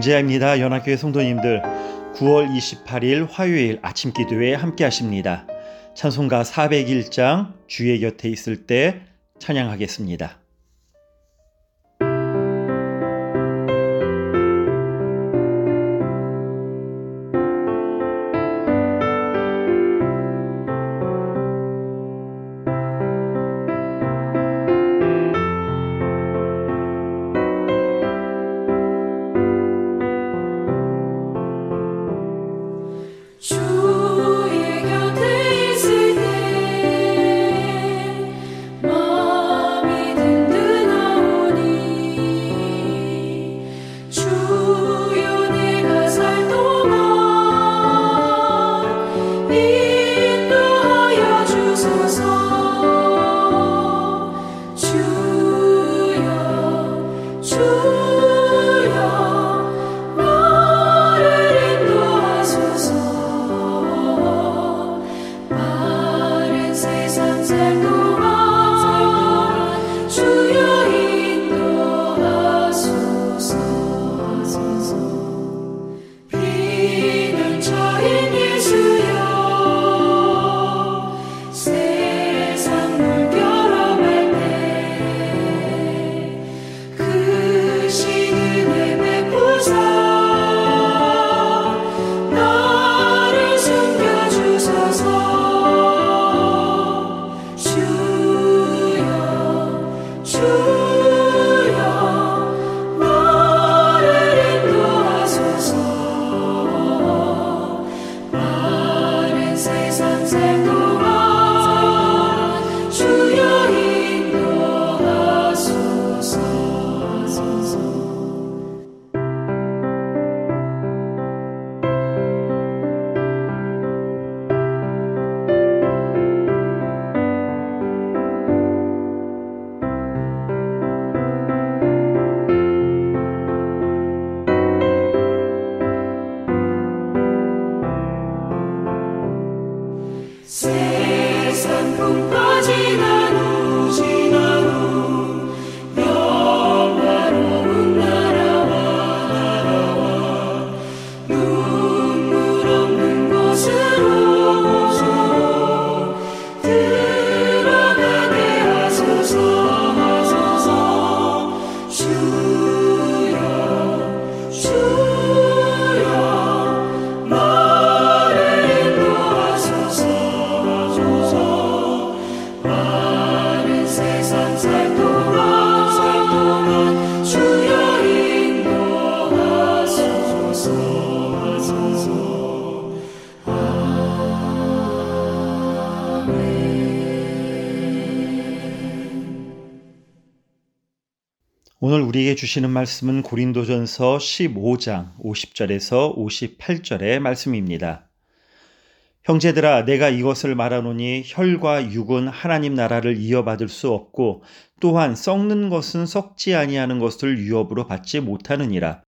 봉지아입니다. 연합교회 성도님들 9월 28일 화요일 아침 기도에 함께 하십니다. 찬송가 401장 주의 곁에 있을 때 찬양하겠습니다. 우리에게 주시는 말씀은 고린도전서 15장 50절에서 58절의 말씀입니다. 형제들아 내가 이것을 말하노니 혈과 육은 하나님 나라를 이어받을 수 없고 또한 썩는 것은 썩지 아니하는 것을 유업으로 받지 못하느니라.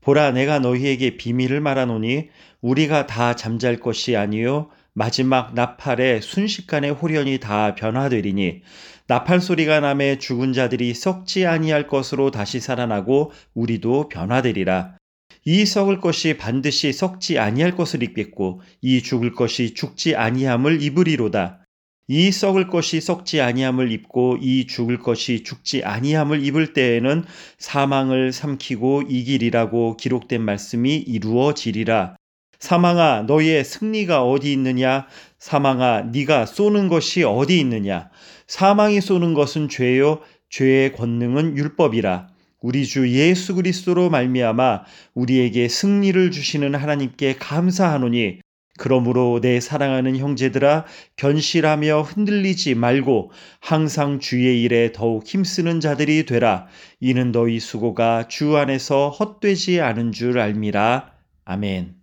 보라 내가 너희에게 비밀을 말하노니 우리가 다 잠잘 것이 아니요 마지막 나팔에 순식간에 홀연히 다 변화되리니 나팔 소리가 남에 죽은 자들이 썩지 아니할 것으로 다시 살아나고 우리도 변화되리라. 이 썩을 것이 반드시 썩지 아니할 것을 입겠고 이 죽을 것이 죽지 아니함을 입으리로다. 이 썩을 것이 썩지 아니함을 입고 이 죽을 것이 죽지 아니함을 입을 때에는 사망을 삼키고 이길이라고 기록된 말씀이 이루어지리라. 사망아 너희의 승리가 어디 있느냐 사망아 네가 쏘는 것이 어디 있느냐 사망이 쏘는 것은 죄요 죄의 권능은 율법이라. 우리 주 예수 그리스도로 말미암아 우리에게 승리를 주시는 하나님께 감사하노니 그러므로 내 사랑하는 형제들아 견실하며 흔들리지 말고 항상 주의 일에 더욱 힘쓰는 자들이 되라. 이는 너희 수고가 주 안에서 헛되지 않은 줄 알미라. 아멘.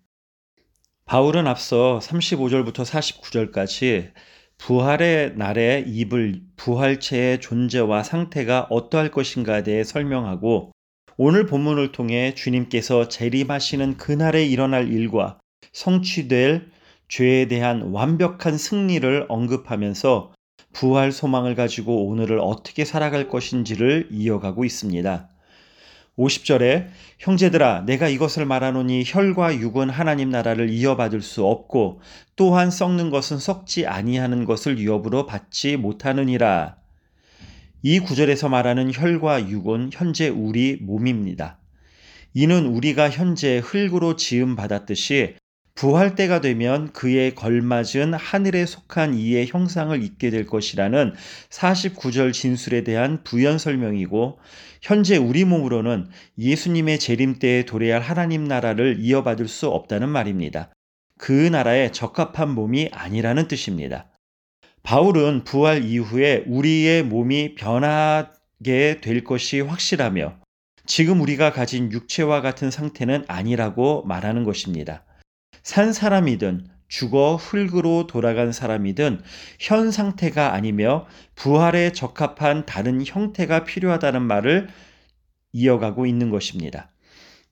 바울은 앞서 35절부터 49절까지 부활의 날에 입을 부활체의 존재와 상태가 어떠할 것인가에 대해 설명하고 오늘 본문을 통해 주님께서 재림하시는 그날에 일어날 일과 성취될 죄에 대한 완벽한 승리를 언급하면서 부활 소망을 가지고 오늘을 어떻게 살아갈 것인지를 이어가고 있습니다. 50절에 형제들아 내가 이것을 말하노니 혈과 육은 하나님 나라를 이어받을 수 없고 또한 썩는 것은 썩지 아니하는 것을 유업으로 받지 못하느니라. 이 구절에서 말하는 혈과 육은 현재 우리 몸입니다. 이는 우리가 현재 흙으로 지음 받았듯이 부활 때가 되면 그에 걸맞은 하늘에 속한 이의 형상을 입게 될 것이라는 49절 진술에 대한 부연 설명이고 현재 우리 몸으로는 예수님의 재림 때에 도래할 하나님 나라를 이어받을 수 없다는 말입니다. 그 나라에 적합한 몸이 아니라는 뜻입니다. 바울은 부활 이후에 우리의 몸이 변하게 될 것이 확실하며 지금 우리가 가진 육체와 같은 상태는 아니라고 말하는 것입니다. 산 사람이든 죽어 흙으로 돌아간 사람이든 현 상태가 아니며 부활에 적합한 다른 형태가 필요하다는 말을 이어가고 있는 것입니다.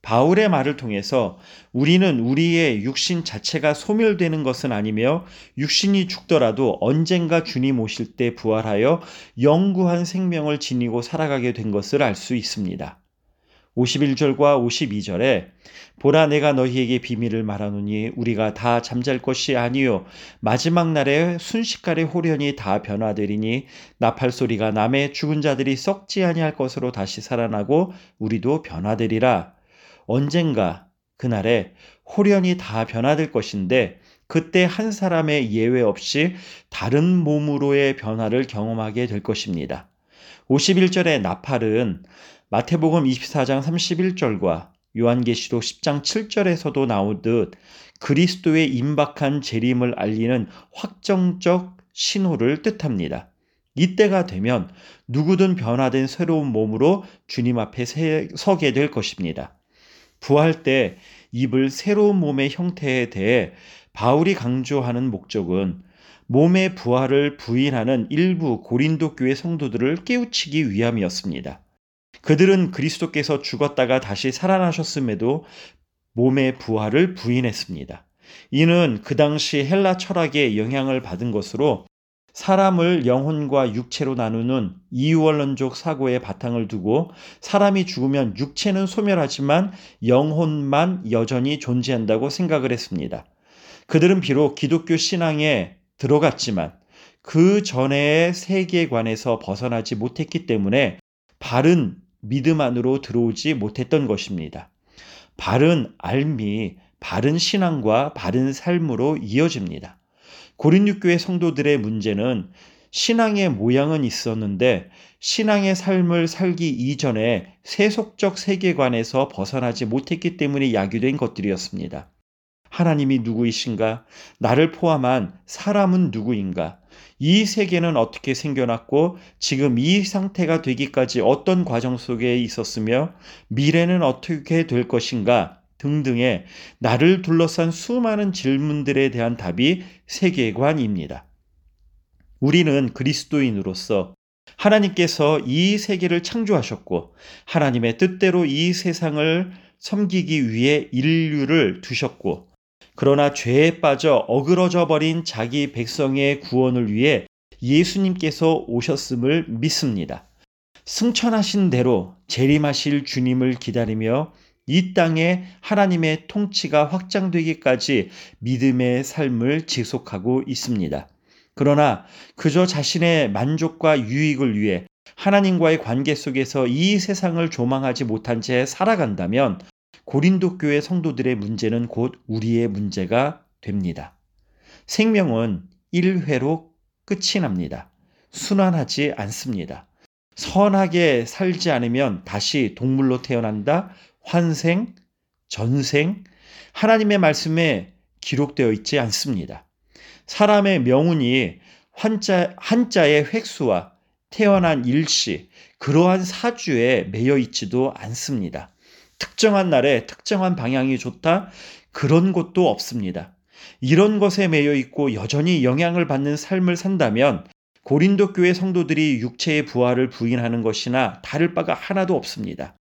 바울의 말을 통해서 우리는 우리의 육신 자체가 소멸되는 것은 아니며 육신이 죽더라도 언젠가 주님 오실 때 부활하여 영구한 생명을 지니고 살아가게 된 것을 알 수 있습니다. 51절과 52절에 보라 내가 너희에게 비밀을 말하노니 우리가 다 잠잘 것이 아니요 마지막 날에 순식간에 호련히 다 변화되리니 나팔 소리가 남의 죽은 자들이 썩지 아니할 것으로 다시 살아나고 우리도 변화되리라 언젠가 그날에 호련히 다 변화될 것인데 그때 한 사람의 예외 없이 다른 몸으로의 변화를 경험하게 될 것입니다. 51절의 나팔은 마태복음 24장 31절과 요한계시록 10장 7절에서도 나오듯 그리스도의 임박한 재림을 알리는 확정적 신호를 뜻합니다. 이때가 되면 누구든 변화된 새로운 몸으로 주님 앞에 서게 될 것입니다. 부활 때 입을 새로운 몸의 형태에 대해 바울이 강조하는 목적은 몸의 부활을 부인하는 일부 고린도 교회 성도들을 깨우치기 위함이었습니다. 그들은 그리스도께서 죽었다가 다시 살아나셨음에도 몸의 부활을 부인했습니다. 이는 그 당시 헬라 철학의 영향을 받은 것으로 사람을 영혼과 육체로 나누는 이원론적 사고에 바탕을 두고 사람이 죽으면 육체는 소멸하지만 영혼만 여전히 존재한다고 생각을 했습니다. 그들은 비록 기독교 신앙에 들어갔지만 그 전의 세계관에서 벗어나지 못했기 때문에 바른 믿음 안으로 들어오지 못했던 것입니다. 바른 알미, 바른 신앙과 바른 삶으로 이어집니다. 고린육교의 성도들의 문제는 신앙의 모양은 있었는데 신앙의 삶을 살기 이전에 세속적 세계관에서 벗어나지 못했기 때문에 야기된 것들이었습니다. 하나님이 누구이신가? 나를 포함한 사람은 누구인가? 이 세계는 어떻게 생겨났고 지금 이 상태가 되기까지 어떤 과정 속에 있었으며 미래는 어떻게 될 것인가 등등의 나를 둘러싼 수많은 질문들에 대한 답이 세계관입니다. 우리는 그리스도인으로서 하나님께서 이 세계를 창조하셨고 하나님의 뜻대로 이 세상을 섬기기 위해 인류를 두셨고 그러나 죄에 빠져 어그러져 버린 자기 백성의 구원을 위해 예수님께서 오셨음을 믿습니다. 승천하신 대로 재림하실 주님을 기다리며 이 땅에 하나님의 통치가 확장되기까지 믿음의 삶을 지속하고 있습니다. 그러나 그저 자신의 만족과 유익을 위해 하나님과의 관계 속에서 이 세상을 조망하지 못한 채 살아간다면 고린도 교회 성도들의 문제는 곧 우리의 문제가 됩니다. 생명은 1회로 끝이 납니다. 순환하지 않습니다. 선하게 살지 않으면 다시 동물로 태어난다, 환생, 전생, 하나님의 말씀에 기록되어 있지 않습니다. 사람의 명운이 한자, 한자의 획수와 태어난 일시, 그러한 사주에 매여 있지도 않습니다. 특정한 날에 특정한 방향이 좋다? 그런 것도 없습니다. 이런 것에 매여 있고 여전히 영향을 받는 삶을 산다면 고린도 교회 성도들이 육체의 부활을 부인하는 것이나 다를 바가 하나도 없습니다.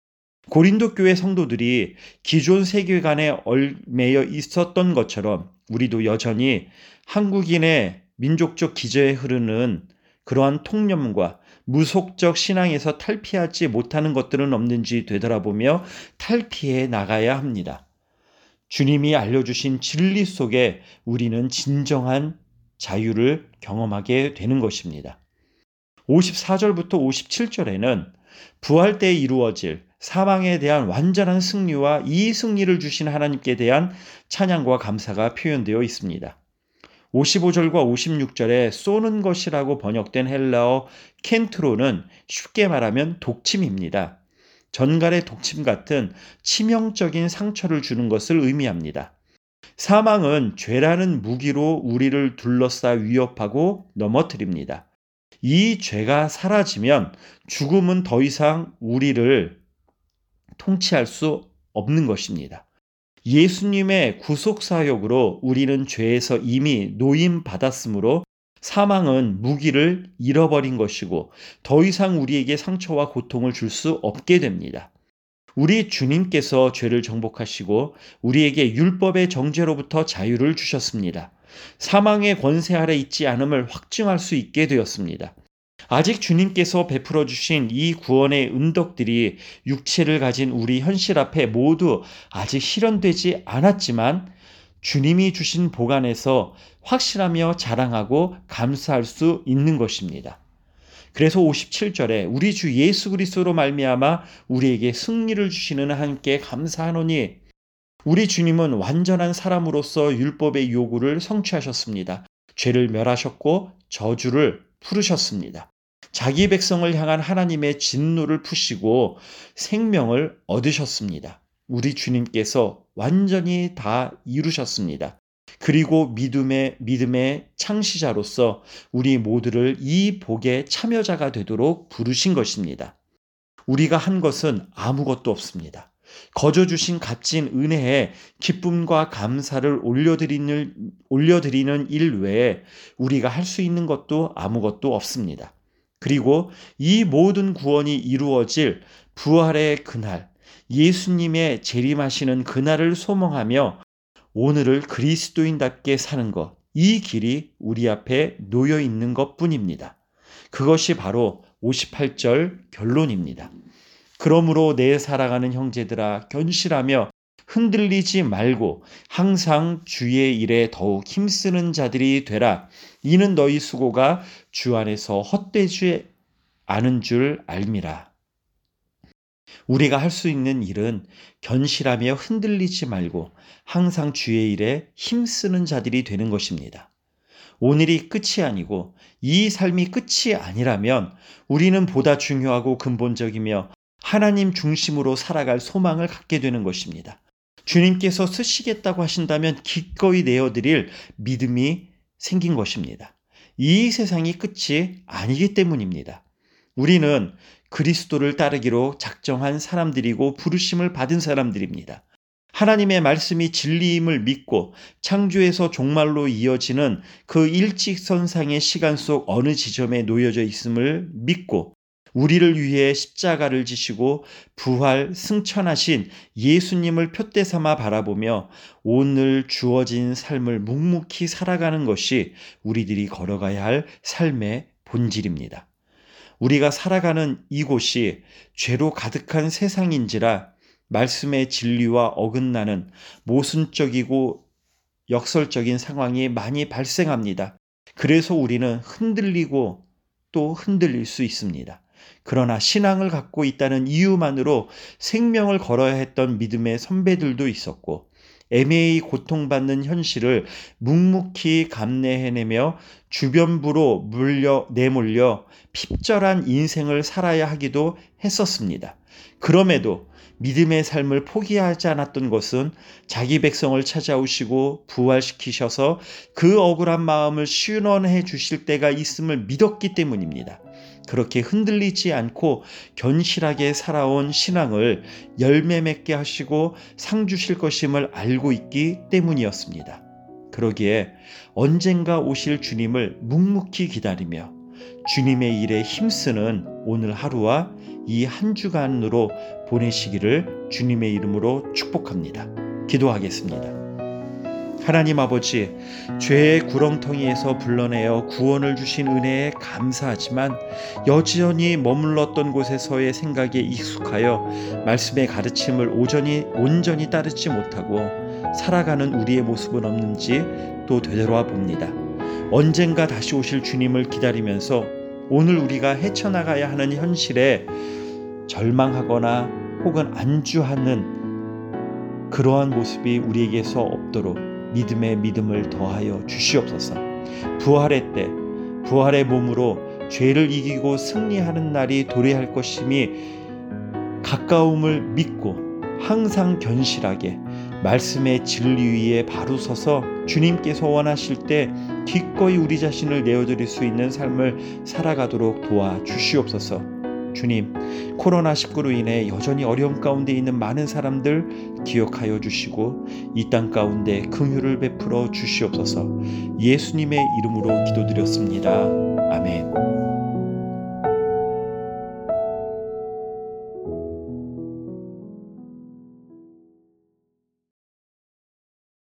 고린도 교회 성도들이 기존 세계관에 얼매여 있었던 것처럼 우리도 여전히 한국인의 민족적 기저에 흐르는 그러한 통념과 무속적 신앙에서 탈피하지 못하는 것들은 없는지 되돌아보며 탈피해 나가야 합니다. 주님이 알려주신 진리 속에 우리는 진정한 자유를 경험하게 되는 것입니다. 54절부터 57절에는 부활 때 이루어질 사망에 대한 완전한 승리와 이 승리를 주신 하나님께 대한 찬양과 감사가 표현되어 있습니다. 55절과 56절에 쏘는 것이라고 번역된 헬라어 켄트로는 쉽게 말하면 독침입니다. 전갈의 독침 같은 치명적인 상처를 주는 것을 의미합니다. 사망은 죄라는 무기로 우리를 둘러싸 위협하고 넘어뜨립니다. 이 죄가 사라지면 죽음은 더 이상 우리를 통치할 수 없는 것입니다. 예수님의 구속 사역으로 우리는 죄에서 이미 노임 받았으므로 사망은 무기를 잃어버린 것이고 더 이상 우리에게 상처와 고통을 줄 수 없게 됩니다. 우리 주님께서 죄를 정복하시고 우리에게 율법의 정죄로부터 자유를 주셨습니다. 사망의 권세 아래 있지 않음을 확증할 수 있게 되었습니다. 아직 주님께서 베풀어 주신 이 구원의 은덕들이 육체를 가진 우리 현실 앞에 모두 아직 실현되지 않았지만 주님이 주신 보관에서 확실하며 자랑하고 감사할 수 있는 것입니다. 그래서 57절에 우리 주 예수 그리스도로 말미암아 우리에게 승리를 주시는 하나님께 감사하노니 우리 주님은 완전한 사람으로서 율법의 요구를 성취하셨습니다. 죄를 멸하셨고 저주를 풀으셨습니다. 자기 백성을 향한 하나님의 진노를 푸시고 생명을 얻으셨습니다. 우리 주님께서 완전히 다 이루셨습니다. 그리고 믿음의 믿음의 창시자로서 우리 모두를 이 복의 참여자가 되도록 부르신 것입니다. 우리가 한 것은 아무것도 없습니다. 거저 주신 값진 은혜에 기쁨과 감사를 올려드리는, 올려드리는 일 외에 우리가 할 수 있는 것도 아무것도 없습니다. 그리고 이 모든 구원이 이루어질 부활의 그날, 예수님의 재림하시는 그날을 소망하며 오늘을 그리스도인답게 사는 것, 이 길이 우리 앞에 놓여 있는 것 뿐입니다. 그것이 바로 58절 결론입니다. 그러므로 내 사랑하는 형제들아 견실하며 흔들리지 말고 항상 주의 일에 더욱 힘쓰는 자들이 되라. 이는 너희 수고가 주 안에서 헛되지 않은 줄 알미라. 우리가 할 수 있는 일은 견실하며 흔들리지 말고 항상 주의 일에 힘쓰는 자들이 되는 것입니다. 오늘이 끝이 아니고 이 삶이 끝이 아니라면 우리는 보다 중요하고 근본적이며 하나님 중심으로 살아갈 소망을 갖게 되는 것입니다. 주님께서 쓰시겠다고 하신다면 기꺼이 내어드릴 믿음이 생긴 것입니다. 이 세상이 끝이 아니기 때문입니다. 우리는 그리스도를 따르기로 작정한 사람들이고 부르심을 받은 사람들입니다. 하나님의 말씀이 진리임을 믿고 창조에서 종말로 이어지는 그 일직선상의 시간 속 어느 지점에 놓여져 있음을 믿고 우리를 위해 십자가를 지시고 부활 승천하신 예수님을 표대 삼아 바라보며 오늘 주어진 삶을 묵묵히 살아가는 것이 우리들이 걸어가야 할 삶의 본질입니다. 우리가 살아가는 이곳이 죄로 가득한 세상인지라 말씀의 진리와 어긋나는 모순적이고 역설적인 상황이 많이 발생합니다. 그래서 우리는 흔들리고 또 흔들릴 수 있습니다. 그러나 신앙을 갖고 있다는 이유만으로 생명을 걸어야 했던 믿음의 선배들도 있었고, 애매히 고통받는 현실을 묵묵히 감내해내며 주변부로 물려 내몰려 핍절한 인생을 살아야 하기도 했었습니다. 그럼에도 믿음의 삶을 포기하지 않았던 것은 자기 백성을 찾아오시고 부활시키셔서 그 억울한 마음을 시원해 주실 때가 있음을 믿었기 때문입니다. 그렇게 흔들리지 않고 견실하게 살아온 신앙을 열매 맺게 하시고 상 주실 것임을 알고 있기 때문이었습니다. 그러기에 언젠가 오실 주님을 묵묵히 기다리며 주님의 일에 힘쓰는 오늘 하루와 이 한 주간으로 보내시기를 주님의 이름으로 축복합니다. 기도하겠습니다. 하나님 아버지, 죄의 구렁텅이에서 불러내어 구원을 주신 은혜에 감사하지만 여전히 머물렀던 곳에서의 생각에 익숙하여 말씀의 가르침을 오전히 온전히 따르지 못하고 살아가는 우리의 모습은 없는지 또 되돌아 봅니다. 언젠가 다시 오실 주님을 기다리면서 오늘 우리가 헤쳐나가야 하는 현실에 절망하거나 혹은 안주하는 그러한 모습이 우리에게서 없도록 믿음의 믿음을 더하여 주시옵소서. 부활의 때, 부활의 몸으로 죄를 이기고 승리하는 날이 도래할 것임이 가까움을 믿고 항상 견실하게 말씀의 진리 위에 바로 서서 주님께서 원하실 때 기꺼이 우리 자신을 내어드릴 수 있는 삶을 살아가도록 도와 주시옵소서. 주님, 코로나19로 인해 여전히 어려움 가운데 있는 많은 사람들 기억하여 주시고 이 땅 가운데 긍휼을 베풀어 주시옵소서. 예수님의 이름으로 기도드렸습니다. 아멘.